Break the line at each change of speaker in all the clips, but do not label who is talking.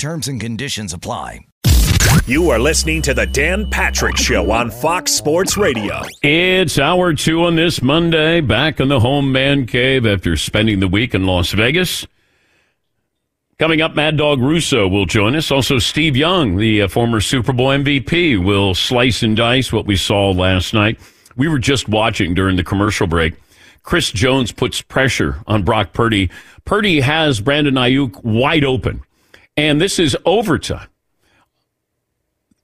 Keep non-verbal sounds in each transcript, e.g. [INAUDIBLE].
Terms and conditions apply.
You are listening to the Dan Patrick Show on Fox Sports Radio.
It's hour two on this Monday, back in the home man cave after spending the week in Las Vegas. Coming up, Mad Dog Russo will join us. Also, Steve Young, the uh, former Super Bowl MVP, will slice and dice what we saw last night. We were just watching during the commercial break. Chris Jones puts pressure on Brock Purdy. Purdy has Brandon Aiyuk wide open, and this is overtime.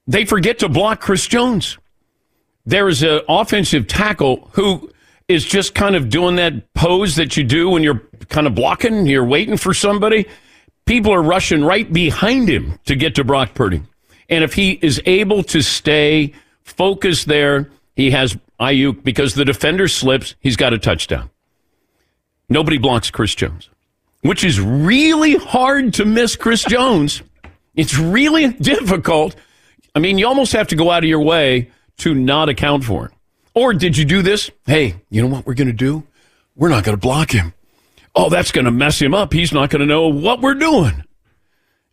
They forget to block Chris Jones. There is an offensive tackle who is just kind of doing that pose that you do when you're kind of blocking, you're waiting for somebody people are rushing right behind him to get to Brock Purdy. And if he is able to stay focused there, he has Aiyuk because the defender slips, he's got a touchdown. Nobody blocks Chris Jones, which is really hard to miss Chris Jones. It's really difficult. I mean, you almost have to go out of your way to not account for it. Or did you do this? Hey, you know what we're going to do? We're not going to block him oh, that's going to mess him up. He's not going to know what we're doing.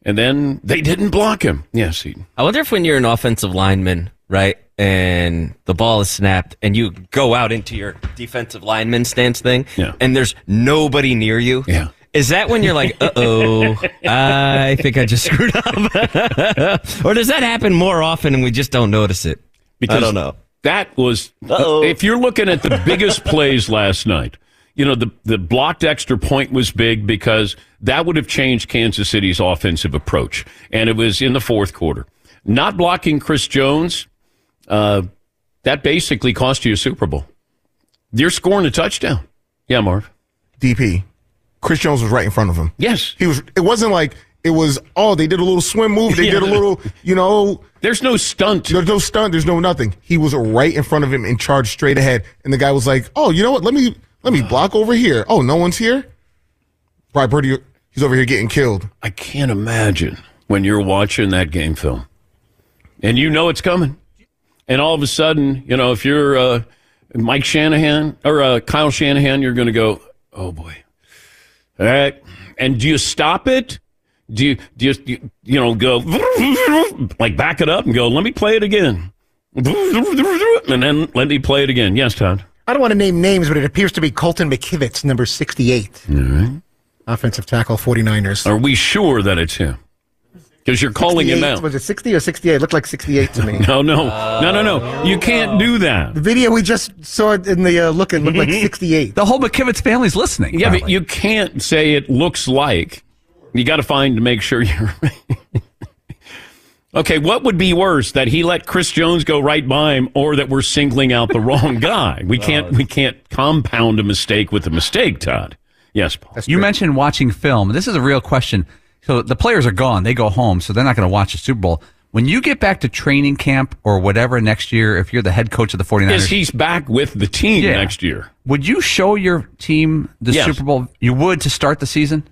And then they didn't block him. Yes.
I wonder if when you're an offensive lineman, right, and the ball is snapped, and you go out into your defensive lineman stance thing,
yeah.
and there's nobody near you.
Yeah.
Is that when you're like, [LAUGHS] uh oh, I think I just screwed up? [LAUGHS] or does that happen more often and we just don't notice it?
Because
I don't know.
That was,
Uh-oh.
if you're looking at the biggest [LAUGHS] plays last night, you know, the, the blocked extra point was big because that would have changed Kansas City's offensive approach. And it was in the fourth quarter. Not blocking Chris Jones, uh, that basically cost you a Super Bowl. You're scoring a touchdown. Yeah, Marv.
DP. Chris Jones was right in front of him.
Yes.
He was it wasn't like it was oh, they did a little swim move, they [LAUGHS]
Yeah.
did a little, you know,
There's no stunt.
there's no stunt, there's no nothing. He was right in front of him and charged straight ahead. And the guy was like, Oh, you know what? Let me let me block over here. Oh, no one's here? Brock Purdy he's over here getting killed.
I can't imagine when you're watching that game film and you know it's coming. And all of a sudden, you know, if you're uh, Mike Shanahan or uh, Kyle Shanahan, you're going to go, oh boy. All right. And do you stop it? Do you, do you, you, you know, go like back it up and go, let me play it again. And then let me play it again. Yes, Todd.
I don't want to name names, but it appears to be Colton McKivitz, number 68. Offensive tackle, 49ers.
Are we sure that it's him? Because you're calling him
68,
out.
Was it 60 or 68? It looked like 68 to me. [LAUGHS]
No, no, no, no, no. You can't do that.
The video we just saw in the uh, look, it looked like [LAUGHS] 68.
The whole McKivitz family's listening.
Yeah, but
probably.
you can't say it looks like. You got to find to make sure you're. [LAUGHS] okay, what would be worse that he let Chris Jones go right by him, or that we're singling out the wrong guy? We can't. We can't compound a mistake with a mistake, Todd. Yes, Paul.
You mentioned watching film. This is a real question. So the players are gone; they go home, so they're not going to watch the Super Bowl. When you get back to training camp or whatever next year, if you're the head coach of the 49ers,
Because he's back with the team
Yeah.
next year.
would you show your team the
Yes.
Super Bowl? You would to start the season?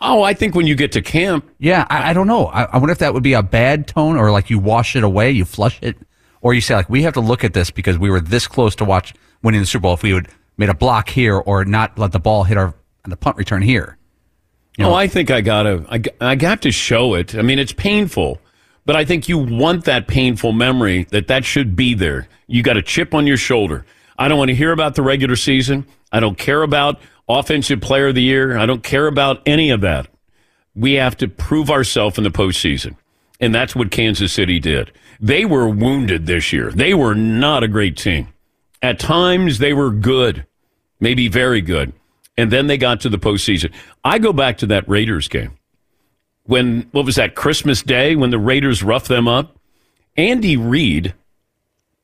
Oh, I think when you get to camp,
Yeah, I, I don't know. I, I wonder if that would be a bad tone or like you wash it away, you flush it, or you say like we have to look at this because we were this close to watch winning the Super Bowl if we would made a block here or not let the ball hit our the punt return here. You know,
oh, I think I gotta, I, I got to show it. I mean, it's painful, but I think you want that painful memory that that should be there. You got a chip on your shoulder. I don't want to hear about the regular season. I don't care about offensive player of the year. I don't care about any of that. We have to prove ourselves in the postseason. And that's what Kansas City did. They were wounded this year. They were not a great team. At times, they were good, maybe very good. And then they got to the postseason. I go back to that Raiders game when, what was that, Christmas Day, when the Raiders roughed them up? Andy Reid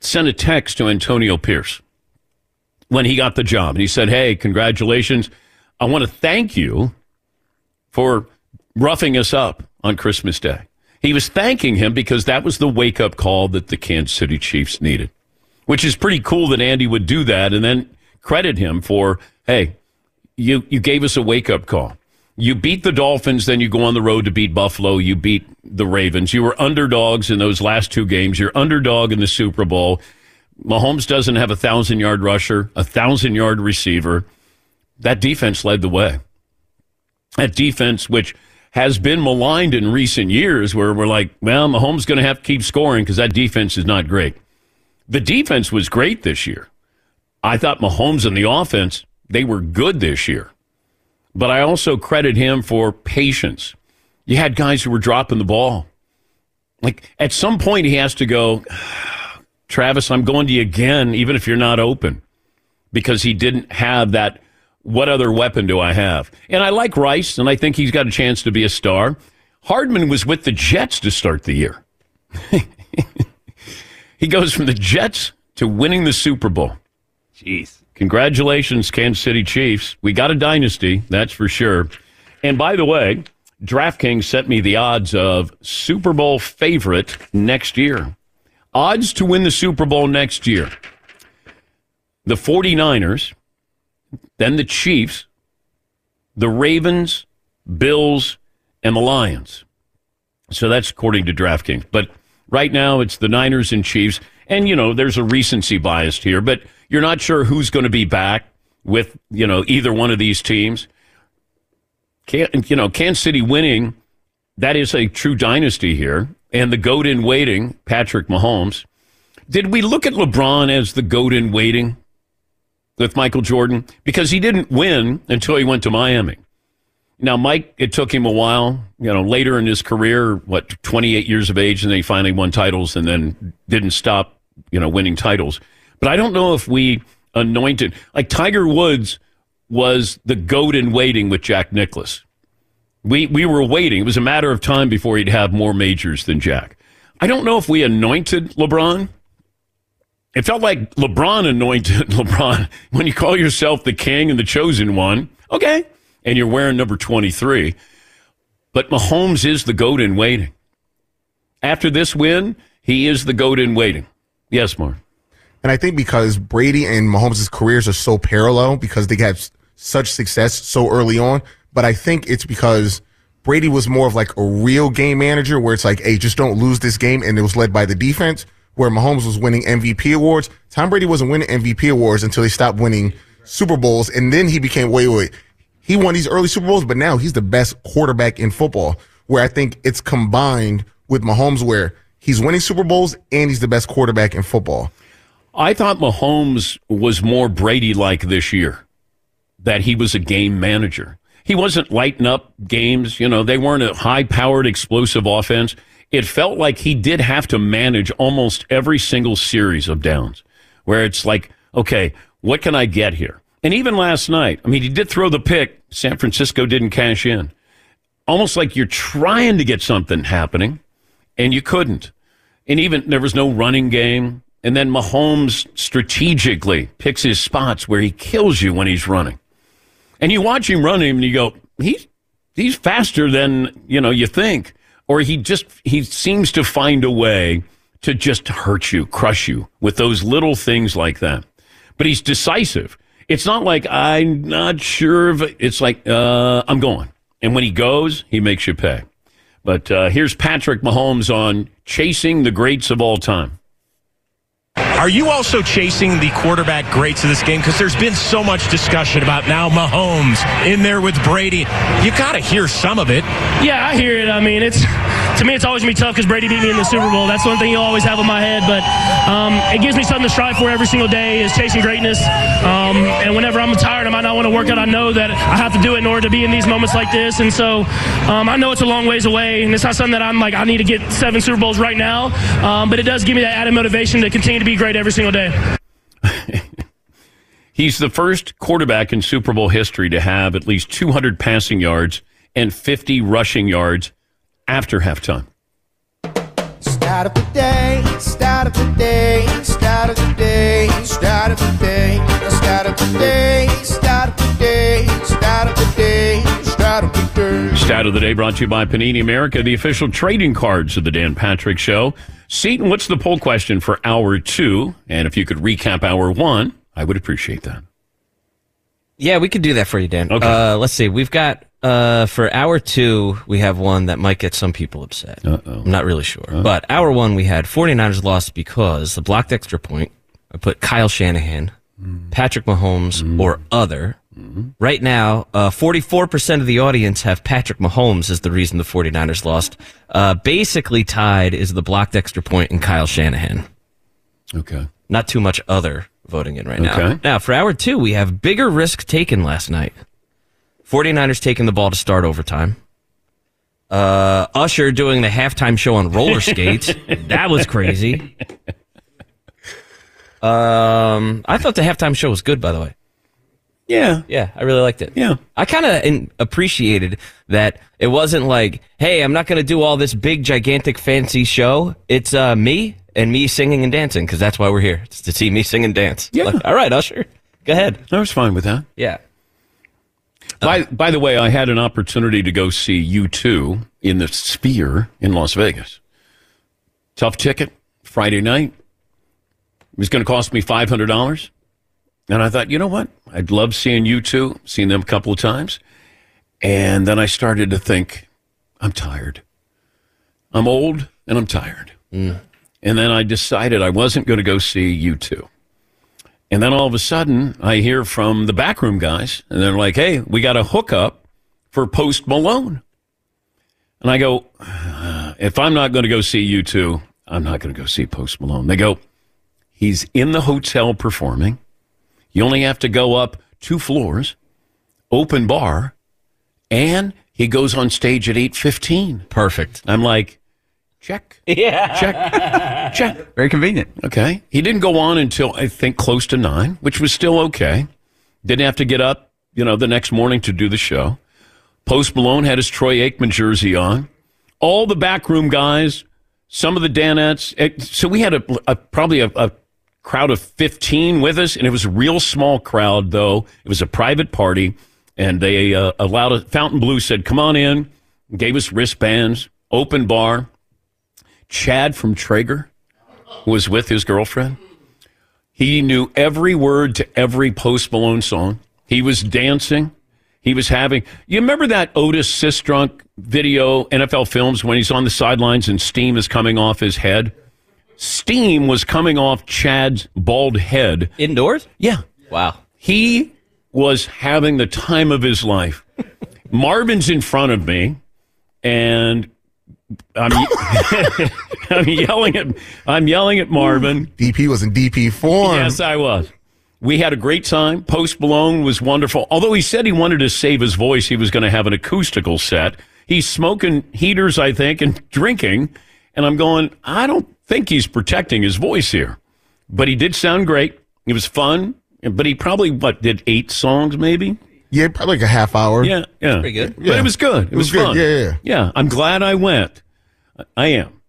sent a text to Antonio Pierce when he got the job. And he said, Hey, congratulations. I want to thank you for roughing us up on Christmas Day. He was thanking him because that was the wake up call that the Kansas City Chiefs needed, which is pretty cool that Andy would do that and then credit him for, hey, you, you gave us a wake up call. You beat the Dolphins, then you go on the road to beat Buffalo. You beat the Ravens. You were underdogs in those last two games. You're underdog in the Super Bowl. Mahomes doesn't have a thousand yard rusher, a thousand yard receiver. That defense led the way. That defense, which has been maligned in recent years, where we're like, well, Mahomes going to have to keep scoring because that defense is not great. The defense was great this year. I thought Mahomes and the offense, they were good this year. But I also credit him for patience. You had guys who were dropping the ball. Like at some point, he has to go, [SIGHS] Travis, I'm going to you again, even if you're not open, because he didn't have that. What other weapon do I have? And I like Rice, and I think he's got a chance to be a star. Hardman was with the Jets to start the year. [LAUGHS] he goes from the Jets to winning the Super Bowl. Jeez. Congratulations, Kansas City Chiefs. We got a dynasty, that's for sure. And by the way, DraftKings sent me the odds of Super Bowl favorite next year. Odds to win the Super Bowl next year. The 49ers, then the Chiefs, the Ravens, Bills, and the Lions. So that's according to DraftKings. But right now it's the Niners and Chiefs. And, you know, there's a recency bias here, but you're not sure who's going to be back with, you know, either one of these teams. Can, you know, Kansas City winning, that is a true dynasty here. And the goat in waiting, Patrick Mahomes. Did we look at LeBron as the goat in waiting with Michael Jordan? Because he didn't win until he went to Miami. Now, Mike, it took him a while, you know, later in his career, what, 28 years of age, and then he finally won titles and then didn't stop, you know, winning titles. But I don't know if we anointed, like Tiger Woods was the goat in waiting with Jack Nicklaus. We, we were waiting. It was a matter of time before he'd have more majors than Jack. I don't know if we anointed LeBron. It felt like LeBron anointed [LAUGHS] LeBron. When you call yourself the king and the chosen one, okay, and you're wearing number 23. But Mahomes is the goat in waiting. After this win, he is the goat in waiting. Yes, Mark.
And I think because Brady and Mahomes' careers are so parallel because they had such success so early on, but I think it's because Brady was more of like a real game manager where it's like, hey, just don't lose this game. And it was led by the defense where Mahomes was winning MVP awards. Tom Brady wasn't winning MVP awards until he stopped winning Super Bowls. And then he became, wait, wait, he won these early Super Bowls, but now he's the best quarterback in football where I think it's combined with Mahomes where he's winning Super Bowls and he's the best quarterback in football.
I thought Mahomes was more Brady like this year, that he was a game manager. He wasn't lighting up games. You know, they weren't a high powered, explosive offense. It felt like he did have to manage almost every single series of downs where it's like, okay, what can I get here? And even last night, I mean, he did throw the pick. San Francisco didn't cash in. Almost like you're trying to get something happening and you couldn't. And even there was no running game. And then Mahomes strategically picks his spots where he kills you when he's running. And you watch him run him and you go, he's, he's faster than, you know, you think. Or he just, he seems to find a way to just hurt you, crush you with those little things like that. But he's decisive. It's not like I'm not sure if it's like, uh, I'm going. And when he goes, he makes you pay. But uh, here's Patrick Mahomes on chasing the greats of all time.
Are you also chasing the quarterback greats of this game? Because there's been so much discussion about now Mahomes in there with Brady. You got to hear some of it.
Yeah, I hear it. I mean, it's to me, it's always gonna be tough because Brady beat me in the Super Bowl. That's one thing you always have in my head. But um, it gives me something to strive for every single day. Is chasing greatness. Um, and whenever I'm tired, I might not want to work out. I know that I have to do it in order to be in these moments like this. And so um, I know it's a long ways away, and it's not something that I'm like I need to get seven Super Bowls right now. Um, but it does give me that added motivation to continue to be great every single day. [LAUGHS]
He's the first quarterback in Super Bowl history to have at least 200 passing yards and 50 rushing yards after halftime.
Start of the day, start of the day, start of the day, start of the day, start of the day, start of the day, start of the day,
Stat of the day brought to you by Panini America, the official trading cards of the Dan Patrick Show. Seton, what's the poll question for hour two? And if you could recap hour one, I would appreciate that.
Yeah, we could do that for you, Dan.
Okay.
Uh, let's see. We've got uh, for hour two, we have one that might get some people upset.
Uh-oh.
I'm not really sure. But hour one, we had 49ers lost because the blocked extra point. I put Kyle Shanahan, Patrick Mahomes, or other. Right now, uh, 44% of the audience have Patrick Mahomes as the reason the 49ers lost. Uh, basically tied is the blocked extra point and Kyle Shanahan.
Okay.
Not too much other voting in right now.
Okay.
Now, for hour two, we have bigger risk taken last night. 49ers taking the ball to start overtime. Uh, Usher doing the halftime show on roller skates. [LAUGHS] that was crazy. Um, I thought the halftime show was good, by the way.
Yeah.
Yeah, I really liked it.
Yeah.
I kind of appreciated that it wasn't like, hey, I'm not going to do all this big, gigantic, fancy show. It's uh, me and me singing and dancing because that's why we're here. It's to see me sing and dance.
Yeah.
Like, all right, Usher, go ahead.
I was fine with that.
Yeah.
By, by the way, I had an opportunity to go see U2 in the Sphere in Las Vegas. Tough ticket, Friday night. It was going to cost me $500. And I thought, you know what? I'd love seeing U2, seen them a couple of times. And then I started to think, I'm tired. I'm old and I'm tired. And then I decided I wasn't going to go see U2. And then all of a sudden, I hear from the backroom guys, and they're like, hey, we got a hookup for Post Malone. And I go, "Uh, if I'm not going to go see U2, I'm not going to go see Post Malone. They go, he's in the hotel performing. You only have to go up two floors, open bar, and he goes on stage at 8.15.
Perfect.
I'm like, check. [LAUGHS]
Yeah.
Check. Check.
Very convenient.
Okay. He didn't go on until I think close to nine, which was still okay. Didn't have to get up, you know, the next morning to do the show. Post Malone had his Troy Aikman jersey on. All the backroom guys, some of the Danettes. eh, So we had a, a probably a, a crowd of 15 with us, and it was a real small crowd, though. It was a private party, and they uh, allowed a Fontainebleau said, "Come on in," gave us wristbands, open bar. Chad from Traeger was with his girlfriend. He knew every word to every Post Malone song. He was dancing. He was having. You remember that Otis Sistrunk video, NFL films, when he's on the sidelines and steam is coming off his head? Steam was coming off Chad's bald head.
Indoors?
Yeah.
Wow.
He was having the time of his life. Marvin's in front of me, and I'm, [LAUGHS] I'm yelling at I'm yelling at Marvin.
DP was in DP form.
Yes, I was. We had a great time. Post Malone was wonderful. Although he said he wanted to save his voice, he was going to have an acoustical set. He's smoking heaters, I think, and drinking. And I'm going, I don't think he's protecting his voice here. But he did sound great. It was fun. But he probably, what, did eight songs maybe?
Yeah, probably like a half hour.
Yeah, yeah.
pretty good.
Yeah.
But it was good. It,
It
was,
was good.
fun.
Yeah, yeah, yeah.
Yeah, I'm glad I went. I am.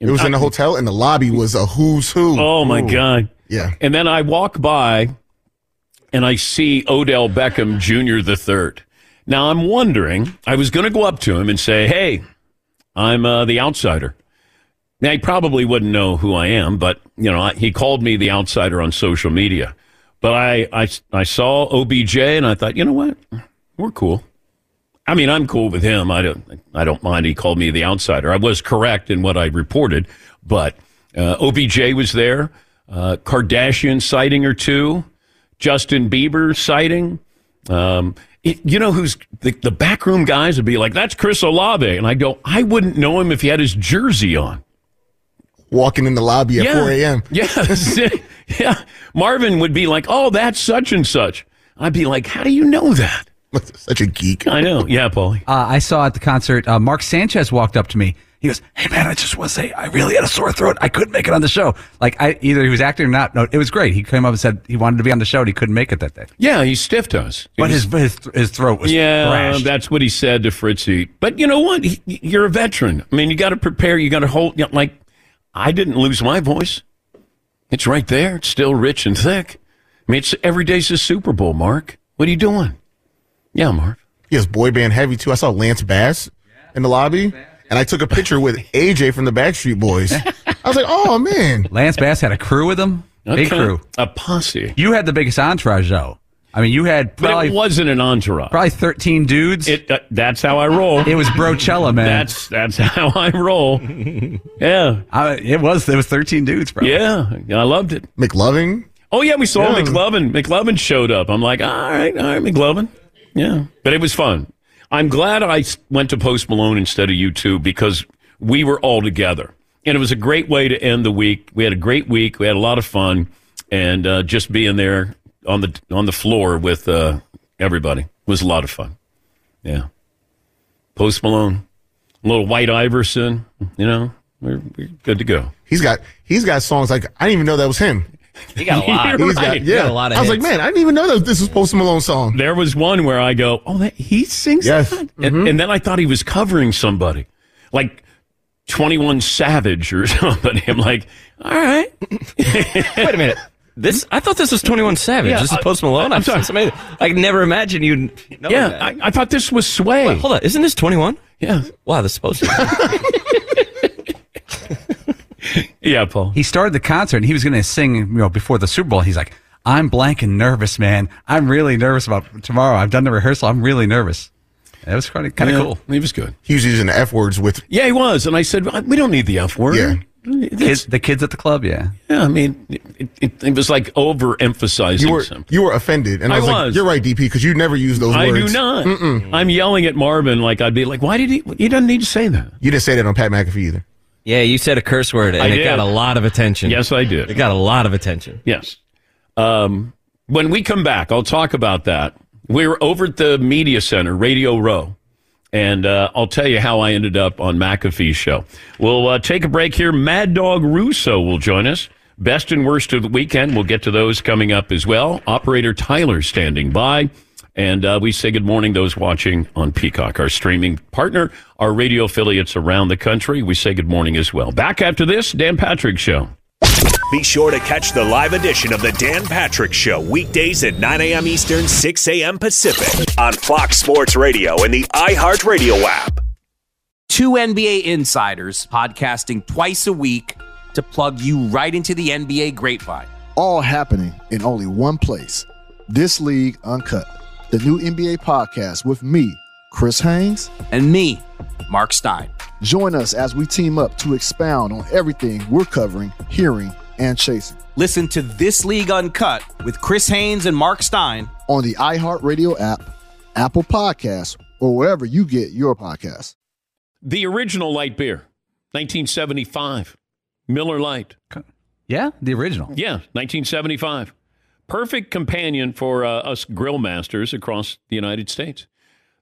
It was in the hotel, and the lobby was a who's who.
Oh, my
Ooh.
God.
Yeah.
And then I walk by and I see Odell Beckham Jr. the third. Now I'm wondering, I was going to go up to him and say, hey, I'm uh, the outsider. Now he probably wouldn't know who I am, but you know, I, he called me the outsider on social media. But I, I, I saw OBJ and I thought, you know what? We're cool. I mean, I'm cool with him. I don't, I don't mind. He called me the outsider. I was correct in what I reported, but uh, OBJ was there. uh, Kardashian sighting or two, Justin Bieber sighting. Um, it, you know who's the, the backroom guys would be like, "That's Chris Olave," and I go, "I wouldn't know him if he had his jersey on."
Walking in the lobby at 4 a.m.
Yes, [LAUGHS] yeah. Marvin would be like, "Oh, that's such and such." I'd be like, "How do you know that?" [LAUGHS]
Such a geek.
I know. Yeah, Paulie.
Uh, I saw at the concert, uh, Mark Sanchez walked up to me. He goes, "Hey man, I just want to say, I really had a sore throat. I couldn't make it on the show. Like, I either he was acting or not. No, it was great. He came up and said he wanted to be on the show, and he couldn't make it that day.
Yeah, he stiffed us.
But his his his throat was
yeah,
thrashed.
that's what he said to Fritzy. But you know what? He, you're a veteran. I mean, you got to prepare. You got to hold. You know, like, I didn't lose my voice. It's right there. It's still rich and thick. I mean, it's every day's a Super Bowl. Mark, what are you doing? Yeah, Mark.
He has boy band heavy too. I saw Lance Bass in the lobby, and I took a picture with [LAUGHS] AJ from the Backstreet Boys. I was like, oh man,
Lance Bass had a crew with him. Big
Okay.
crew.
A posse.
You had the biggest entourage though. I mean, you had
But
probably
it wasn't an entourage.
probably thirteen dudes.
It, uh, that's how I roll.
It was Brochella, man.
That's that's how I roll. [LAUGHS] Yeah,
I, it was. It was thirteen dudes, bro.
yeah. I loved it.
McLovin.
Oh yeah, we saw
Yeah.
McLovin. McLovin showed up. I'm like, all right, all right, McLovin. Yeah, but it was fun. I'm glad I went to Post Malone instead of U2 because we were all together, and it was a great way to end the week. We had a great week. We had a lot of fun, and uh, just being there on the on the floor with uh, everybody was a lot of fun. Yeah, Post Malone, a little White Iverson. You know, we're, we're good to go.
He's got he's got songs like I didn't even know that was him.
He got a [LAUGHS] lot.
He's
right.
got
He
yeah.
got a lot of
I was
hits.
like, man, I didn't even know that this was Post Malone song.
There was one where I go, oh, that, he sings
Yes.
that? And, and then I thought he was covering somebody, like 21 Savage or [LAUGHS] somebody. I'm like, all right.
Wait a minute. This I thought this was Twenty One Savage.
Yeah,
this is Post Malone.
I'm
I'm
sorry.
sorry. I could never imagine you. Know
yeah,
that.
I, I thought this was Sway.
Wait, hold on. Isn't this Twenty One?
Yeah.
Wow, this is supposed to. [LAUGHS]
Yeah, Paul.
He started the concert and he was going to sing, you know, before the Super Bowl. He's like, "I'm blank and nervous, man. I'm really nervous about tomorrow. I've done the rehearsal. I'm really nervous." That was kind of kind of
Yeah,
cool.
He was good.
He was using F words with
Yeah, he was. And I said, we don't need the F word.
Yeah.
Kids, the kids at the club, yeah.
Yeah, I mean, it, it, it was like overemphasizing
you were
something.
you were offended, and I
I
was, like, "You're right, DP, because you never use those
I
words."
I do not. I'm yelling at Marvin like I'd be like, why did he? He doesn't need to say that.
You didn't say that on Pat McAfee either.
yeah, you said a curse word and
I
it
did.
got a lot of attention.
Yes, I did.
it got a lot of attention.
Yes. Um, when we come back, I'll talk about that. We were over at the Media Center, Radio Row, and uh, I'll tell you how I ended up on McAfee's show. We'll uh, take a break here. Mad Dog Russo will join us. Best and worst of the weekend. We'll get to those coming up as well. Operator Tyler standing by. And uh, we say good morning those watching on Peacock, our streaming partner, our radio affiliates around the country. We say good morning as well. Back after this, Dan Patrick Show.
Be sure to catch the live edition of the Dan Patrick Show weekdays at 9 a.m. Eastern, 6 a.m. Pacific on Fox Sports Radio and the iHeartRadio app.
Two NBA insiders podcasting twice a week to plug you right into the NBA grapevine.
all happening in only one place. This League Uncut, the new NBA podcast with me, Chris Haynes.
And me, Mark Stein.
Join us as we team up to expound on everything we're covering, hearing, and chasing
Listen to This League Uncut with Chris Haynes and Mark Stein.
on the iHeartRadio app, Apple Podcasts, or wherever you get your podcasts.
The original light beer, 1975. Miller Lite.
Yeah, the original.
Yeah, 1975. Perfect companion for uh, us grill masters across the United States.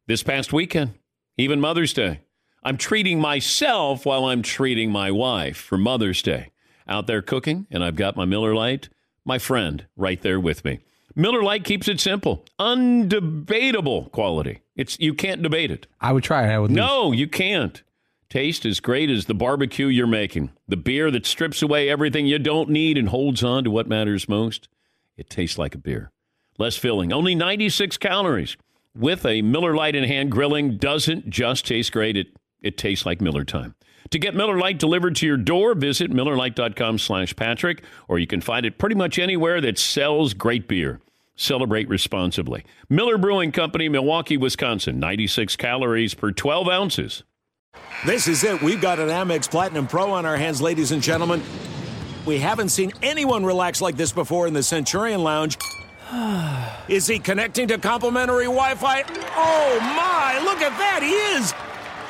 This past weekend, even Mother's Day, I'm treating myself while I'm treating my wife for Mother's Day. Out there cooking, and I've got my Miller Lite, my friend, right there with me. Miller Lite keeps it simple, undebatable quality. It's you can't debate it.
I would try it. I would. lose.
No, you can't. Taste as great as the barbecue you're making. The beer that strips away everything you don't need and holds on to what matters most. It tastes like a beer. Less filling, only 96 calories. With a Miller Lite in hand, grilling doesn't just taste great, it, it tastes like Miller time. To get Miller Lite delivered to your door, visit MillerLite.com slash Patrick, or you can find it pretty much anywhere that sells great beer. Celebrate responsibly. Miller Brewing Company, Milwaukee, Wisconsin. 96 calories per 12 ounces.
This is it. We've got an Amex Platinum Pro on our hands, ladies and gentlemen. We haven't seen anyone relax like this before in the Centurion Lounge. [SIGHS] Is he connecting to complimentary Wi Fi? Oh my, look at that, he is!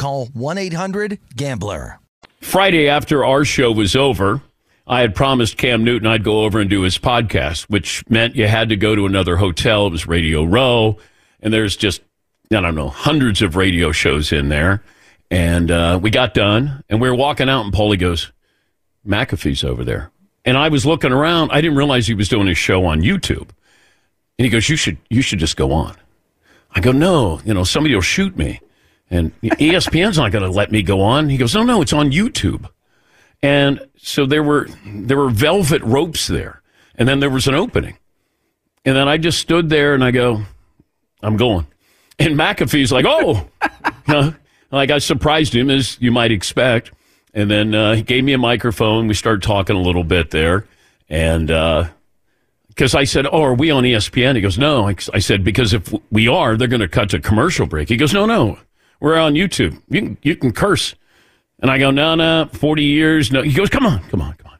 call 1-800-GAMBLER.
Friday after our show was over, I had promised Cam Newton I'd go over and do his podcast, which meant you had to go to another hotel. It was Radio Row, and there's just, I don't know, hundreds of radio shows in there. And uh, we got done, and we were walking out, and Paulie goes, McAfee's over there. And I was looking around. I didn't realize he was doing his show on YouTube. And he goes, "You should, you should just go on." I go, "No, you know, somebody will shoot me." And ESPN's not going to let me go on. He goes, "No, no, it's on YouTube." And so there were there were velvet ropes there, and then there was an opening, and then I just stood there and I go, "I'm going." And McAfee's like, "Oh," [LAUGHS] like I surprised him as you might expect. And then uh, he gave me a microphone. We started talking a little bit there. And because I said, Oh, are we on ESPN? He goes, No. I, I said, Because if we are, they're going to cut to commercial break. He goes, No, no. We're on YouTube. You can, you can curse. And I go, No, no, 40 years. No. He goes, Come on, come on, come on.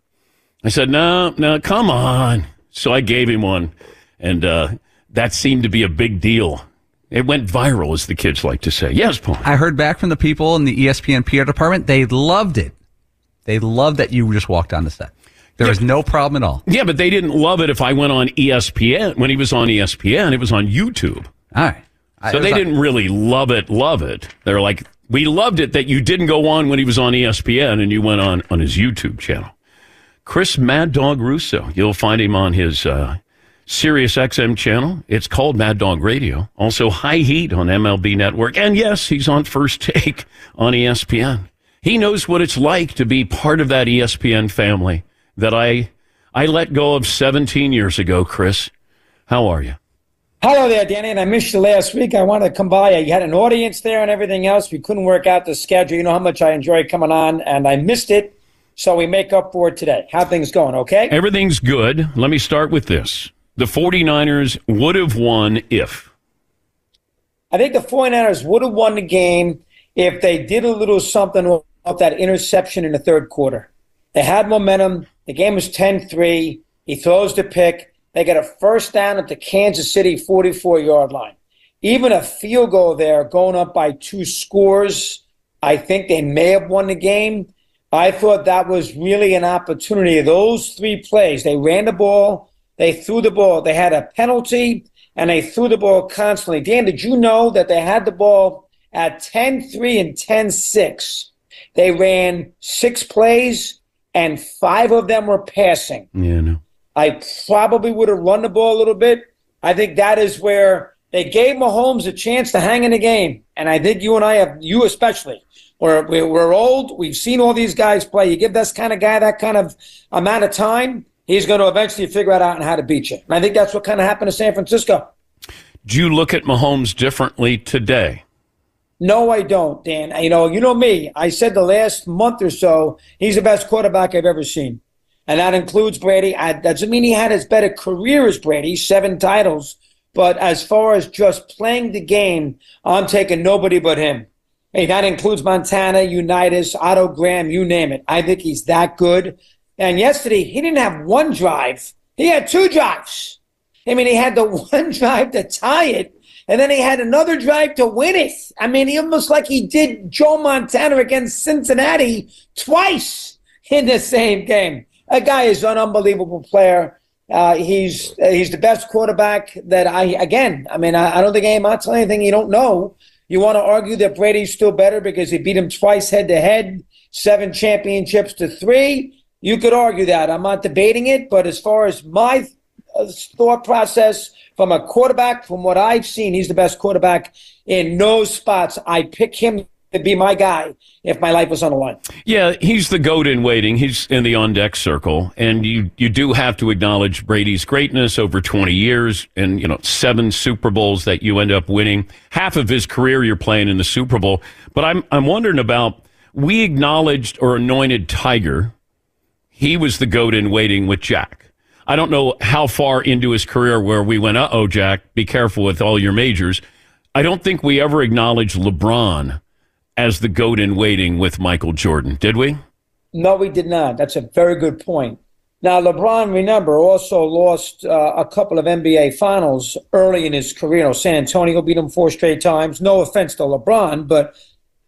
I said, No, no, come on. So I gave him one. And uh, that seemed to be a big deal. It went viral, as the kids like to say. Yes, Paul.
I heard back from the people in the ESPN PR department. They loved it. They loved that you just walked on the set. There was no problem at all.
Yeah, but they didn't love it if I went on ESPN. When he was on ESPN, it was on YouTube.
All right.
So they didn't really love it, love it. They're like, we loved it that you didn't go on when he was on ESPN and you went on on his YouTube channel. Chris Mad Dog Russo. You'll find him on his uh, Sirius XM channel. It's called Mad Dog Radio. Also High Heat on MLB Network. And yes, he's on First Take [LAUGHS] on ESPN. He knows what it's like to be part of that ESPN family that I I let go of 17 years ago, Chris. How are you?
Hello there, Danny, and I missed you last week. I wanted to come by. You had an audience there and everything else. We couldn't work out the schedule. You know how much I enjoy coming on, and I missed it. So we make up for it today. How things going, okay?
Everything's good. Let me start with this. The 49ers would have won if.
I think the 49ers would have won the game if they did a little something off that interception in the third quarter. They had momentum. The game was 10 3. He throws the pick. They get a first down at the Kansas City 44 yard line. Even a field goal there, going up by two scores, I think they may have won the game. I thought that was really an opportunity. Those three plays, they ran the ball, they threw the ball, they had a penalty, and they threw the ball constantly. Dan, did you know that they had the ball at 10 3 and 10 6? They ran six plays, and five of them were passing.
Yeah, no.
I probably would have run the ball a little bit. I think that is where they gave Mahomes a chance to hang in the game. And I think you and I have, you especially, we're, we're we're old. We've seen all these guys play. You give this kind of guy that kind of amount of time, he's going to eventually figure it out and how to beat you. And I think that's what kind of happened to San Francisco.
Do you look at Mahomes differently today?
No, I don't, Dan. You know, you know me. I said the last month or so, he's the best quarterback I've ever seen. And that includes Brady. I, that doesn't mean he had as better career as Brady, seven titles. But as far as just playing the game, I'm taking nobody but him. Hey, that includes Montana, Unitas, Otto Graham, you name it. I think he's that good. And yesterday, he didn't have one drive. He had two drives. I mean, he had the [LAUGHS] one drive to tie it, and then he had another drive to win it. I mean, he almost like he did Joe Montana against Cincinnati twice in the same game. A guy is an unbelievable player. Uh, he's uh, he's the best quarterback that I again. I mean, I, I don't think I'm not telling anything you don't know. You want to argue that Brady's still better because he beat him twice head to head, seven championships to three. You could argue that. I'm not debating it, but as far as my uh, thought process from a quarterback. From what I've seen, he's the best quarterback in no spots. I pick him to be my guy if my life was on the line.
Yeah, he's the goat in waiting. He's in the on deck circle, and you you do have to acknowledge Brady's greatness over twenty years, and you know seven Super Bowls that you end up winning. Half of his career you're playing in the Super Bowl. But I'm I'm wondering about we acknowledged or anointed Tiger. He was the goat in waiting with Jack. I don't know how far into his career where we went, uh oh, Jack, be careful with all your majors. I don't think we ever acknowledged LeBron as the goat in waiting with Michael Jordan, did we?
No, we did not. That's a very good point. Now, LeBron, remember, also lost uh, a couple of NBA finals early in his career. You know, San Antonio beat him four straight times. No offense to LeBron, but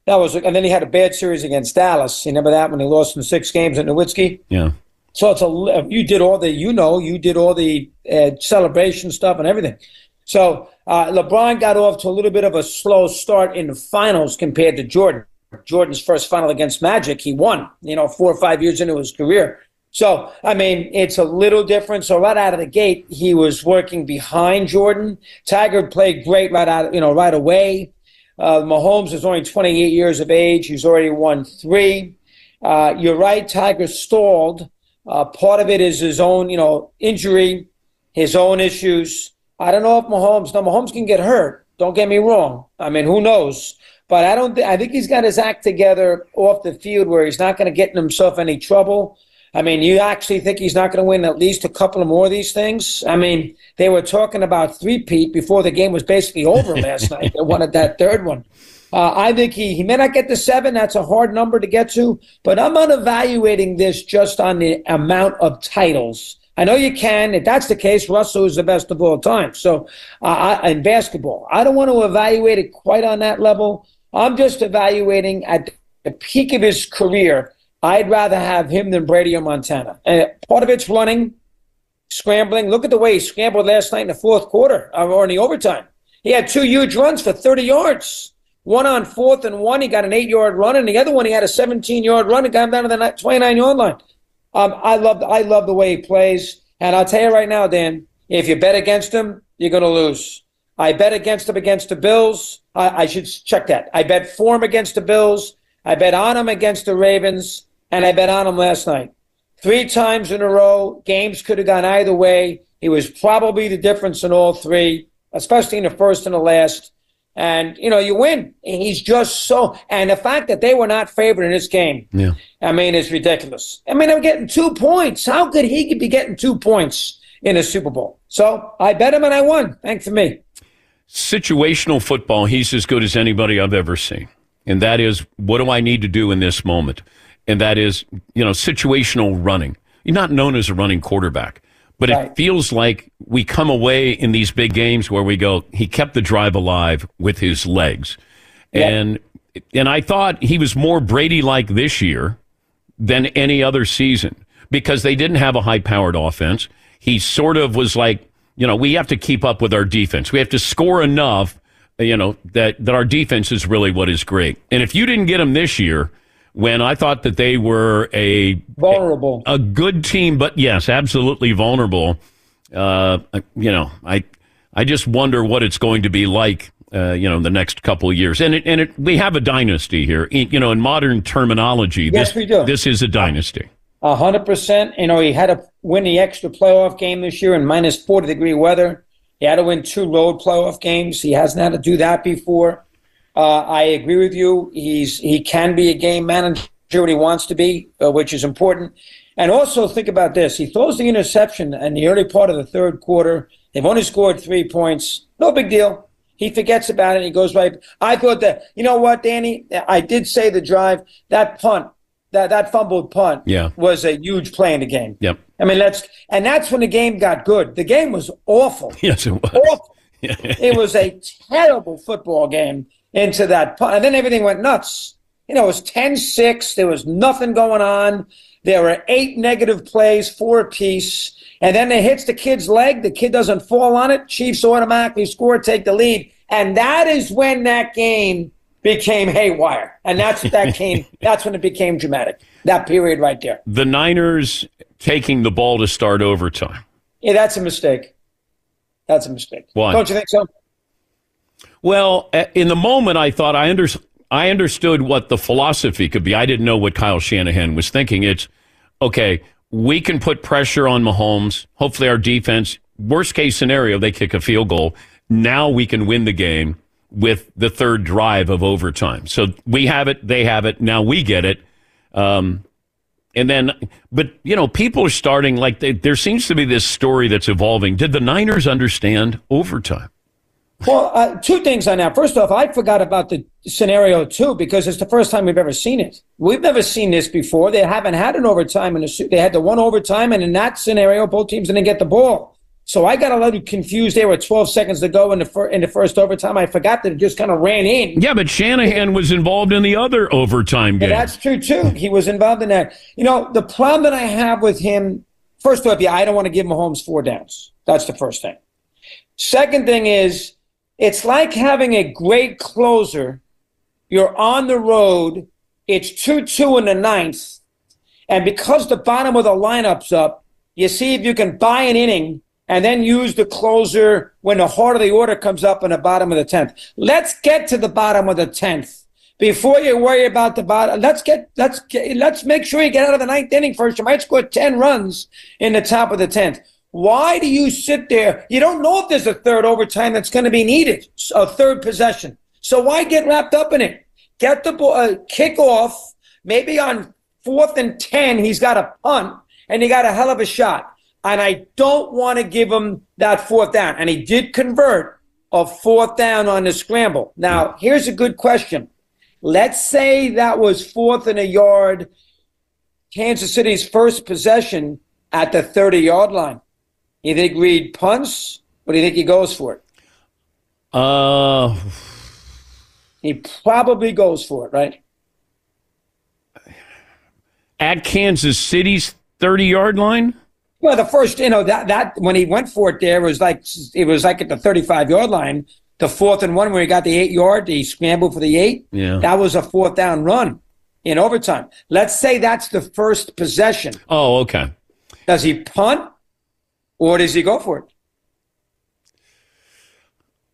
that was, and then he had a bad series against Dallas. You remember that when he lost in six games at Nowitzki?
Yeah.
So it's a, you did all the, you know, you did all the uh, celebration stuff and everything. So uh, LeBron got off to a little bit of a slow start in the finals compared to Jordan. Jordan's first final against Magic, he won, you know, four or five years into his career. So, I mean, it's a little different. So right out of the gate, he was working behind Jordan. Tiger played great right out, you know, right away. Uh, Mahomes is only 28 years of age. He's already won three. Uh, you're right. Tiger stalled. Uh, part of it is his own, you know, injury, his own issues. I don't know if Mahomes. Now Mahomes can get hurt. Don't get me wrong. I mean, who knows? But I don't. Th- I think he's got his act together off the field where he's not going to get in himself any trouble. I mean, you actually think he's not going to win at least a couple of more of these things? I mean, they were talking about three Pete before the game was basically over last [LAUGHS] night. They wanted that third one. Uh, I think he, he may not get to seven. That's a hard number to get to. But I'm not evaluating this just on the amount of titles. I know you can. If that's the case, Russell is the best of all time. So, uh, I, in basketball, I don't want to evaluate it quite on that level. I'm just evaluating at the peak of his career. I'd rather have him than Brady or Montana. And part of it's running, scrambling. Look at the way he scrambled last night in the fourth quarter uh, or in the overtime. He had two huge runs for 30 yards. One on fourth and one, he got an eight yard run, and the other one, he had a 17 yard run and got him down to the 29 yard line. Um, I love I love the way he plays, and I'll tell you right now, Dan, if you bet against him, you're going to lose. I bet against him against the Bills. I, I should check that. I bet for him against the Bills. I bet on him against the Ravens, and I bet on him last night. Three times in a row, games could have gone either way. He was probably the difference in all three, especially in the first and the last and you know you win. He's just so, and the fact that they were not favored in this game,
yeah,
I mean, it's ridiculous. I mean, they're getting two points. How could he be getting two points in a Super Bowl? So I bet him and I won. Thanks to me.
Situational football, he's as good as anybody I've ever seen, and that is what do I need to do in this moment, and that is you know situational running. You're not known as a running quarterback. But right. it feels like we come away in these big games where we go, he kept the drive alive with his legs. And and I thought he was more Brady like this year than any other season because they didn't have a high powered offense. He sort of was like, you know, we have to keep up with our defense. We have to score enough, you know, that, that our defense is really what is great. And if you didn't get him this year, when I thought that they were a
vulnerable,
a, a good team, but yes, absolutely vulnerable. Uh, you know, I I just wonder what it's going to be like. Uh, you know, the next couple of years, and it, and it, we have a dynasty here. You know, in modern terminology,
yes,
this,
we do.
This is a dynasty.
A hundred percent. You know, he had to win the extra playoff game this year in minus forty degree weather. He had to win two road playoff games. He hasn't had to do that before. Uh, I agree with you. He's he can be a game manager when he wants to be, uh, which is important. And also think about this: he throws the interception in the early part of the third quarter. They've only scored three points. No big deal. He forgets about it. He goes right. I thought that you know what, Danny. I did say the drive that punt. That, that fumbled punt
yeah.
was a huge play in the game.
Yep.
I mean, let's and that's when the game got good. The game was awful. [LAUGHS]
Yes, it was.
Awful. [LAUGHS] it was a terrible football game into that punt. And then everything went nuts. You know, it was 10 6. There was nothing going on. There were eight negative plays, four apiece. And then it hits the kid's leg. The kid doesn't fall on it. Chiefs automatically score, take the lead. And that is when that game became haywire. And that's that [LAUGHS] came that's when it became dramatic. That period right there.
The Niners taking the ball to start overtime.
Yeah, that's a mistake. That's a mistake.
Why?
Don't you think so?
Well, in the moment, I thought I under, I understood what the philosophy could be. I didn't know what Kyle Shanahan was thinking. It's okay. We can put pressure on Mahomes. Hopefully, our defense. Worst case scenario, they kick a field goal. Now we can win the game with the third drive of overtime. So we have it. They have it. Now we get it. Um, and then, but you know, people are starting like they, there seems to be this story that's evolving. Did the Niners understand overtime?
Well, uh, two things on that. First off, I forgot about the scenario too because it's the first time we've ever seen it. We've never seen this before. They haven't had an overtime in a su- they had the one overtime, and in that scenario, both teams didn't get the ball. So I got a little confused there were 12 seconds to go in the fir- in the first overtime. I forgot that it just kind of ran in.
Yeah, but Shanahan was involved in the other overtime
Yeah,
game.
that's true too. He was involved in that. You know, the problem that I have with him, first off, yeah, I don't want to give Mahomes four downs. That's the first thing. Second thing is, it's like having a great closer. You're on the road. It's 2 2 in the ninth. And because the bottom of the lineup's up, you see if you can buy an inning and then use the closer when the heart of the order comes up in the bottom of the 10th. Let's get to the bottom of the 10th before you worry about the bottom. Let's get, let's get, let's make sure you get out of the ninth inning first. You might score 10 runs in the top of the 10th. Why do you sit there? You don't know if there's a third overtime that's going to be needed, a third possession. So why get wrapped up in it? Get the ball, uh, kick off. Maybe on fourth and 10, he's got a punt and he got a hell of a shot. And I don't want to give him that fourth down. And he did convert a fourth down on the scramble. Now, here's a good question. Let's say that was fourth and a yard, Kansas City's first possession at the 30 yard line. You think Reid punts, or do you think he goes for it?
Uh,
He probably goes for it, right?
at Kansas City's 30 yard line?
Well, the first, you know, that that when he went for it, there was like it was like at the 35 yard line. The fourth and one where he got the eight yard, he scrambled for the eight.
Yeah.
That was a fourth down run in overtime. Let's say that's the first possession.
Oh, okay.
Does he punt or does he go for it?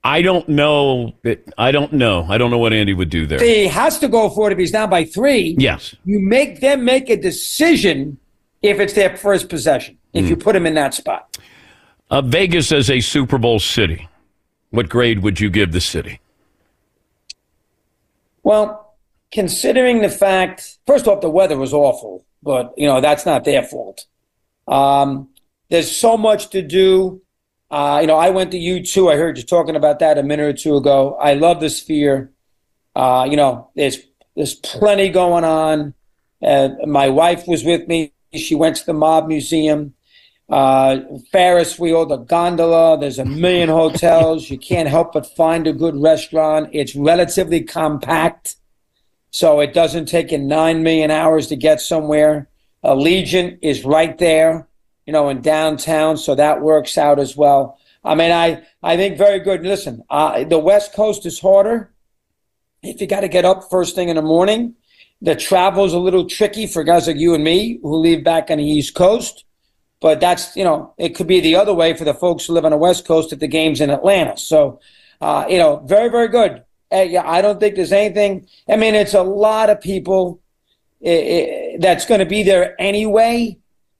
I don't know. I don't know. I don't know what Andy would do there.
He has to go for it if he's down by three.
Yes.
You make them make a decision if it's their first possession, if
Hmm.
you put him in that spot.
Uh, Vegas as a Super Bowl city. What grade would you give the city?
Well, considering the fact, first off, the weather was awful, but you know that's not their fault. Um, there's so much to do. Uh, you know, I went to U2. I heard you talking about that a minute or two ago. I love the Sphere. Uh, you know, there's there's plenty going on. Uh, my wife was with me. She went to the Mob Museum. Uh, Ferris wheel, the gondola. There's a million hotels. You can't help but find a good restaurant. It's relatively compact, so it doesn't take you nine million hours to get somewhere. Allegiant is right there, you know, in downtown, so that works out as well. I mean, I I think very good. Listen, uh, the West Coast is harder. If you got to get up first thing in the morning, the travel's a little tricky for guys like you and me who live back on the East Coast. But that's you know it could be the other way for the folks who live on the West Coast if the game's in Atlanta. So uh, you know very very good. Uh, yeah, I don't think there's anything. I mean, it's a lot of people eh, eh, that's going to be there anyway.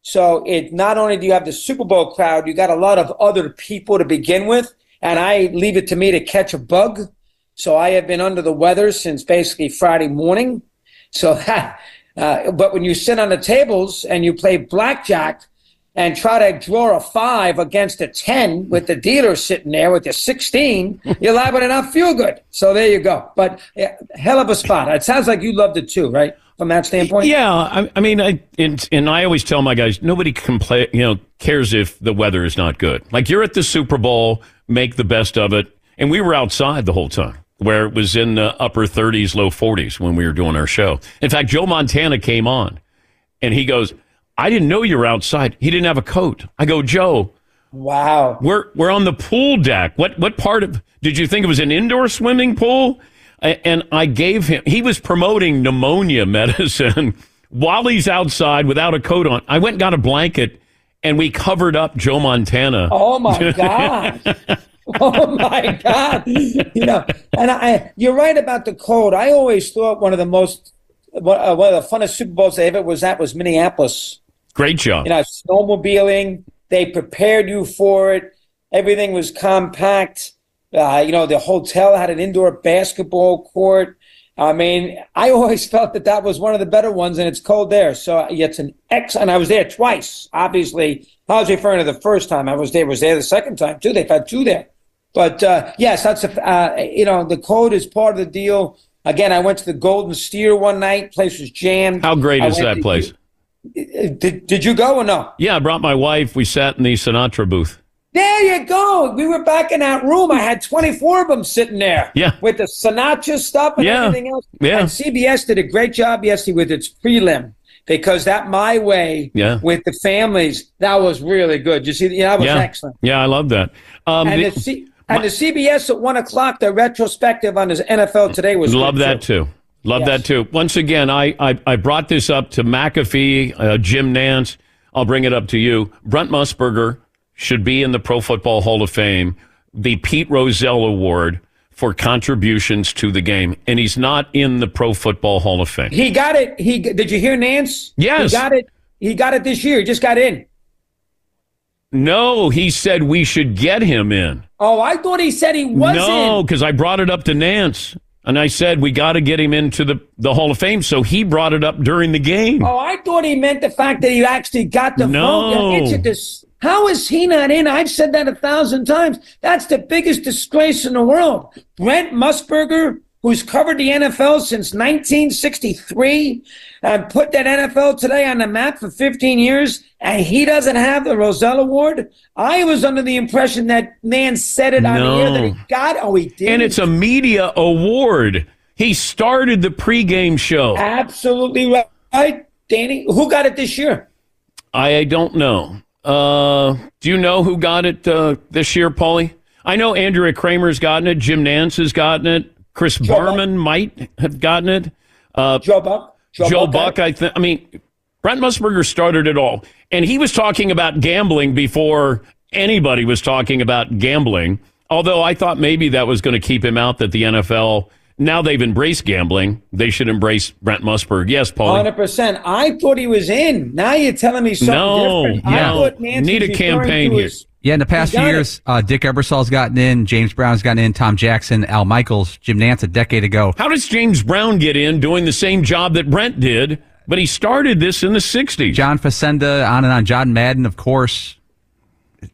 So it not only do you have the Super Bowl crowd, you got a lot of other people to begin with, and I leave it to me to catch a bug. So I have been under the weather since basically Friday morning. So that, [LAUGHS] uh, but when you sit on the tables and you play blackjack and try to draw a five against a 10 with the dealer sitting there with your 16, [LAUGHS] you're liable to not feel good. So there you go. But yeah, hell of a spot. It sounds like you loved it too, right? From that standpoint?
Yeah, I, I mean, I and, and I always tell my guys, nobody complain, you know, cares if the weather is not good. Like you're at the Super Bowl, make the best of it, and we were outside the whole time, where it was in the upper 30s, low 40s when we were doing our show. In fact, Joe Montana came on, and he goes, "I didn't know you were outside." He didn't have a coat. I go, Joe.
Wow.
We're we're on the pool deck. What what part of did you think it was an indoor swimming pool? And I gave him he was promoting pneumonia [LAUGHS] medicine while he's outside without a coat on. I went and got a blanket and we covered up Joe Montana.
Oh my [LAUGHS] God. oh my God. You know, and I, you're right about the cold. I always thought one of the most, one uh, one of the funnest Super Bowls I ever was at was Minneapolis.
Great job.
You know, snowmobiling. They prepared you for it. Everything was compact. Uh, you know, the hotel had an indoor basketball court. I mean, I [LAUGHS] always felt that that was one of the better ones, and it's cold there. So it's an X, and I was there twice. Obviously, I was referring to the first time I was there. Was there the second time too? They've had two there, but uh, yes, that's a uh, you know the code is part of the deal. Again, I went to the Golden Steer one night. Place was jammed.
How great
I
is that
to-
place?
Did, did you go or no?
Yeah, I brought my wife. We sat in the Sinatra booth.
There you go. We were back in that room. I had 24 of them sitting there.
Yeah.
With the Sinatra stuff and
Yeah.
everything else.
Yeah.
And CBS did a great job yesterday with its prelim because that My Way
Yeah.
with the families, that was really good. You see, yeah, that was
yeah,
excellent.
yeah, I love that. Um,
and,
the-
the, C- and the CBS at 1 o'clock, the retrospective on his NFL today was
Love that too. Love
Yes.
that too. Once again, I, I, I brought this up to McAfee, uh, Jim Nantz. I'll bring it up to you. Brent Musburger should be in the Pro Football Hall of Fame, the Pete Rozelle Award for contributions to the game, and he's not in the Pro Football Hall of Fame.
He got it. He Did you hear Nantz?
Yes.
He got it. He got it this year. He just got in.
No, he said we should get him in.
Oh, I thought he said he was
no, because I brought it up to Nantz. And I said, we got to get him into the, the Hall of Fame. So he brought it up during the game.
Oh, I thought he meant the fact that he actually got the
No.
vote. It's a dis- How is he not in? I've said that a thousand times. That's the biggest disgrace in the world. Brent Musburger, who's covered the NFL since 1963 and put that NFL today on the map for 15 years, and he doesn't have the Rozelle Award. I was under the impression that man said it on the air that he got. Oh, he did.
And it's a media award. He started the pregame show.
absolutely right, Danny. Who got it this year?
I don't know. Uh, do you know who got it uh, this year, Paulie? I know Andrea Kremer's gotten it. Jim Nantz has gotten it. Chris Berman might have gotten it. Uh,
Joe Buck.
Joe,
Buck
Buck, I think. I mean, Brent Musburger started it all, and he was talking about gambling before anybody was talking about gambling. Although I thought maybe that was going to keep him out. That the NFL now they've embraced gambling, they should embrace Brent Musburger. Yes, Paulie.
Hundred percent. I thought he was in. Now you're telling me something
No,
different.
yeah.
I
Need a campaign here.
his-
Yeah, in the past few years, uh, Dick Ebersol's gotten in, James Brown's gotten in, Tom Jackson, Al Michaels, Jim Nantz a decade ago.
How does James Brown get in doing the same job that Brent did? But he started this in the '60s.
John Facenda, on and on. John Madden, of course.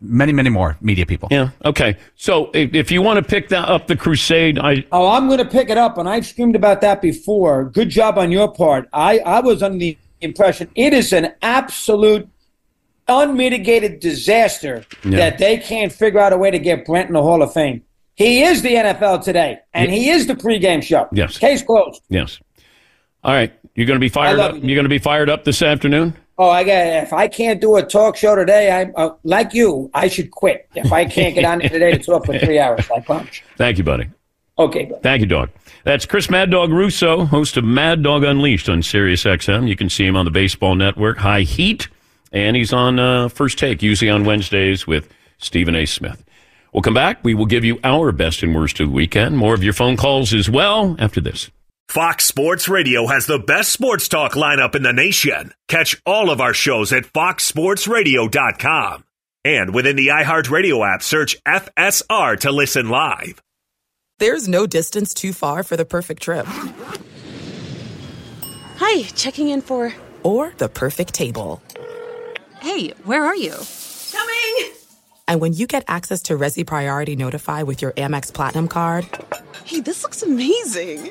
Many, many more media people.
Yeah. Okay. So if, if you want to pick that up, the Crusade, I
Oh, I'm going to pick it up, and I've screamed about that before. Good job on your part. I, I was under the impression it is an absolute unmitigated disaster
Yeah.
that they can't figure out a way to get Brent in the Hall of Fame. He is the NFL today, and he is the pregame show.
Yes.
Case closed.
yes. All right. You're going to be fired
love
up. You're going to be fired up this afternoon.
Oh, I got. If I can't do a talk show today, I uh, like you. I should quit. If I can't get on it today to talk for three hours, I promise.
Thank you, buddy.
Okay, good.
Thank you, Dog. That's Chris Mad Dog Russo, host of Mad Dog Unleashed on Sirius XM. You can see him on the Baseball Network, High Heat, and he's on uh, First Take, usually on Wednesdays with Stephen A. Smith. We'll come back. We will give you our best and worst of the weekend. More of your phone calls as well after this.
Fox Sports Radio has the best sports talk lineup in the nation. Catch all of our shows at foxsportsradio.com. And within the iHeartRadio app, search FSR to listen live.
There's no distance too far for the perfect trip.
Hi, checking in for.
Or the perfect table.
Hey, where are you? Coming!
And when you get access to Resy Priority Notify with your Amex Platinum card
Hey, this looks amazing.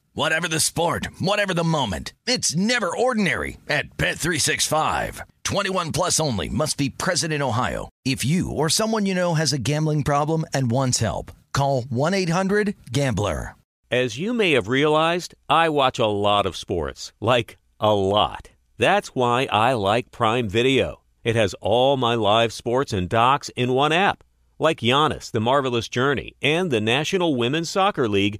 Whatever the sport, whatever the moment, it's never ordinary at Bet365. 21 plus only must be present in Ohio. If you or someone you know has a gambling problem and wants help, call 1-800-GAMBLER.
As you may have realized, I watch a lot of sports. Like, a lot. That's why I like Prime Video. It has all my live sports and docs in one app. Like Giannis, The Marvelous Journey, and the National Women's Soccer League,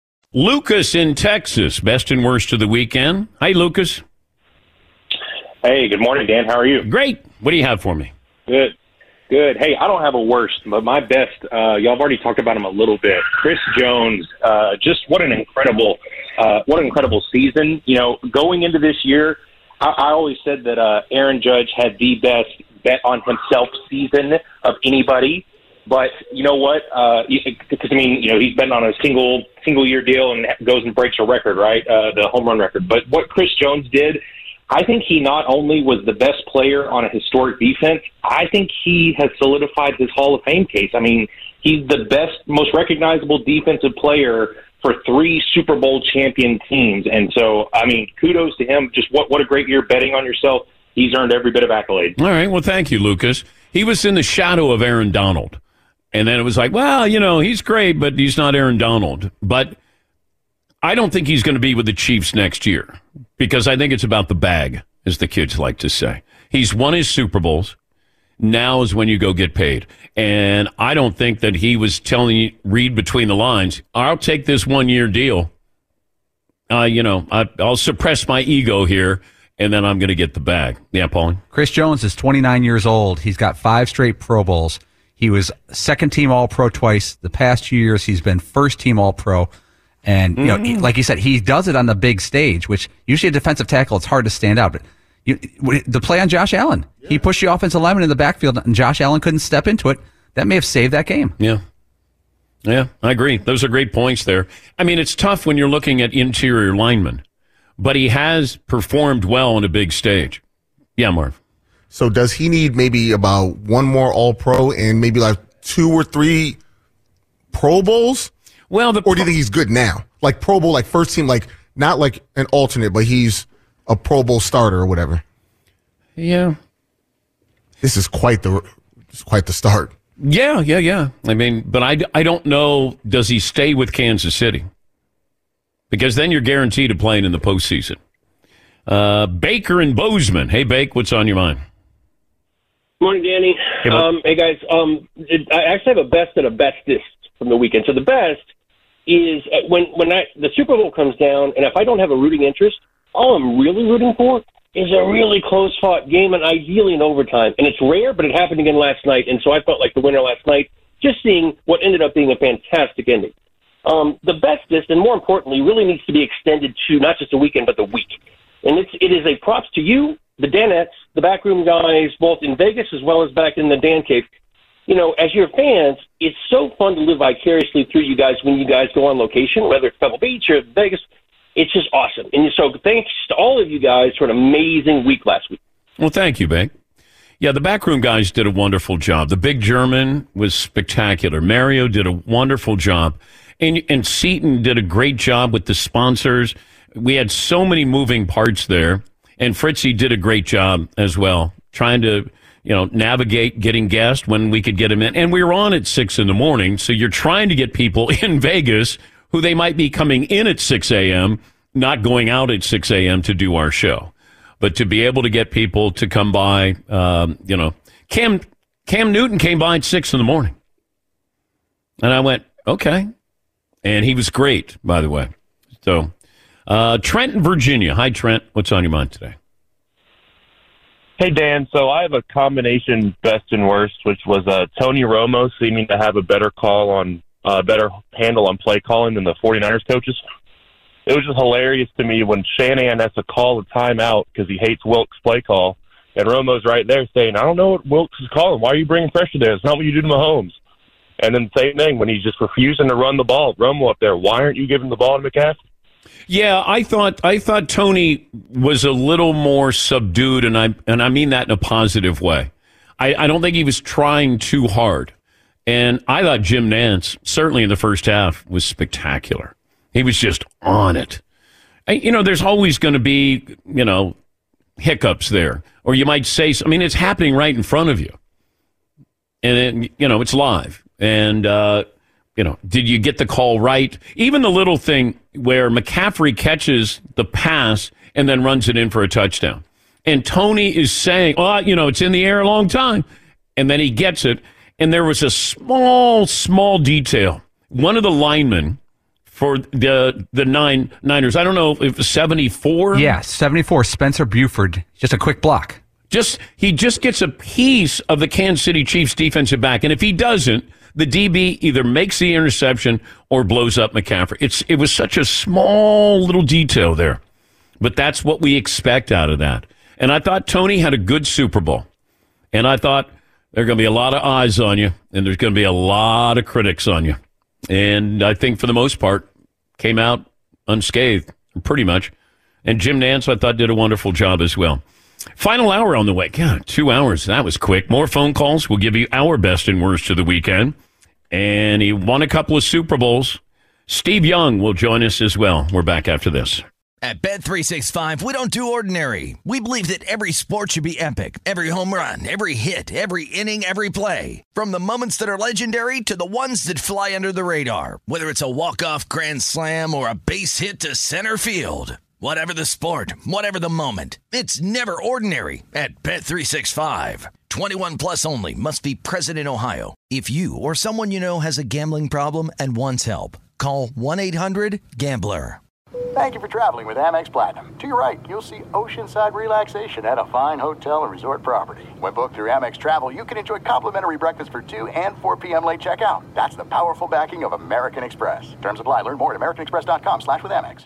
Lucas in Texas, best and worst of the weekend. Hi, Lucas.
Hey, good morning, Dan. How are you?
Great. What do you have for me?
Good. Good. Hey, I don't have a worst, but my best, uh, y'all have already talked about him a little bit. Chris Jones, uh, just what an incredible, uh, what an incredible season. You know, going into this year, I, I always said that uh, Aaron Judge had the best bet on himself season of anybody. But you know what? Because I mean, you know, he's been on a single single year deal and goes and breaks a record, right? Uh, the home run record. But what Chris Jones did, I think he not only was the best player on a historic defense. I think he has solidified his Hall of Fame case. I mean, he's the best, most recognizable defensive player for three Super Bowl champion teams. And so, I mean, kudos to him. Just what what a great year betting on yourself. He's earned every bit of accolade.
All right. Well, thank you, Lucas. He was in the shadow of Aaron Donald. And then it was like, well, you know, he's great, but he's not Aaron Donald. But I don't think he's going to be with the Chiefs next year because I think it's about the bag, as the kids like to say. He's won his Super Bowls. Now is when you go get paid. And I don't think that he was telling you, read between the lines, I'll take this one year deal. Uh, you know, I, I'll suppress my ego here and then I'm going to get the bag. Yeah, Paulie?
Chris Jones is 29 years old. He's got five straight Pro Bowls. He was second team All Pro twice. The past few years, he's been first team All Pro. And, you know, he- like you said, he does it on the big stage, which usually a defensive tackle, it's hard to stand out. But you, the play on Josh Allen, he pushed the offensive lineman in the backfield, and Josh Allen couldn't step into it. That may have saved that game.
Yeah. Yeah, I agree. Those are great points there. I mean, it's tough when you're looking at interior linemen, but he has performed well on a big stage. Yeah, Marv.
So does he need maybe about one more All Pro and maybe like two or three Pro Bowls?
Well,
or do you think he's good now? Like Pro Bowl, like first team, like not like an alternate, but he's a Pro Bowl starter or whatever.
Yeah.
This is quite the quite the start.
Yeah, yeah, yeah. I mean, but I, I don't know, does he stay with Kansas City? Because then you're guaranteed of playing in the postseason. Uh, Baker and Bozeman. Hey, Bake, what's on your mind?
Morning, Danny.
Hey,
um, hey guys. Um, it, I actually have a best and a bestest from the weekend. So the best is uh, when when I, the Super Bowl comes down, and if I don't have a rooting interest, all I'm really rooting for is a really close fought game, and ideally in overtime. And it's rare, but it happened again last night, and so I felt like the winner last night. Just seeing what ended up being a fantastic ending. Um, the bestest, and more importantly, really needs to be extended to not just the weekend, but the week. And it's, it is a props to you, the Danettes, the backroom guys, both in Vegas as well as back in the Dan Cave. You know, as your fans, it's so fun to live vicariously through you guys when you guys go on location, whether it's Pebble Beach or Vegas. It's just awesome. And so thanks to all of you guys for an amazing week last week.
Well, thank you, Bake. Yeah, the backroom guys did a wonderful job. The big German was spectacular. Mario did a wonderful job. And, and Seton did a great job with the sponsors. We had so many moving parts there. And Fritzy did a great job as well, trying to, you know, navigate getting guests when we could get them in. And we were on at six in the morning. So you're trying to get people [LAUGHS] in Vegas who they might be coming in at 6 a.m., not going out at 6 a.m. to do our show. But to be able to get people to come by, um, you know, Cam, Cam Newton came by at six in the morning. And I went, okay. And he was great, by the way. So, uh, Trent in Virginia. Hi, Trent. What's on your mind today?
Hey Dan, so I have a combination best and worst, which was uh, Tony Romo seeming to have a better call on uh, better handle on play calling than the 49ers coaches. it was just hilarious to me when Shanahan has to call a timeout because he hates Wilks' play call, and Romo's right there saying, "I don't know what Wilkes is calling. Why are you bringing pressure there? It's not what you do to Mahomes." And then same thing when he's just refusing to run the ball. Romo up there, why aren't you giving the ball to McCaffrey?
Yeah, I thought I thought Tony was a little more subdued, and I and I mean that in a positive way. I, I don't think he was trying too hard, and I thought Jim Nantz certainly in the first half was spectacular. He was just on it. I, you know, there's always going to be you know hiccups there, or you might say, I mean, it's happening right in front of you, and it, you know it's live, and. uh you know, did you get the call right? Even the little thing where McCaffrey catches the pass and then runs it in for a touchdown. And Tony is saying, well, you know, it's in the air a long time. And then he gets it. And there was a small, small detail. One of the linemen for the the nine Niners, I don't know if it 74.
Yeah, 74. Spencer Burford. Just a quick block.
Just he just gets a piece of the Kansas City Chiefs defensive back. And if he doesn't, the DB either makes the interception or blows up McCaffrey. It's it was such a small little detail there, but that's what we expect out of that. And I thought Tony had a good Super Bowl, and I thought there are going to be a lot of eyes on you, and there's going to be a lot of critics on you. And I think for the most part, came out unscathed, pretty much. And Jim Nantz, I thought, did a wonderful job as well. Final hour on the way. God, two hours. That was quick. More phone calls. We'll give you our best and worst of the weekend. And he won a couple of Super Bowls. Steve Young will join us as well. We're back after this.
At Bet365, we don't do ordinary. We believe that every sport should be epic. Every home run, every hit, every inning, every play. From the moments that are legendary to the ones that fly under the radar. Whether it's a walk-off grand slam or a base hit to center field. Whatever the sport, whatever the moment, it's never ordinary at Bet365. 21 plus only must be present in Ohio. If you or someone you know has a gambling problem and wants help, call 1-800-GAMBLER.
Thank you for traveling with Amex Platinum. To your right, you'll see oceanside relaxation at a fine hotel and resort property. When booked through Amex Travel, you can enjoy complimentary breakfast for 2 and 4 p.m. late checkout. That's the powerful backing of American Express. Terms apply. Learn more at americanexpress.com slash with Amex.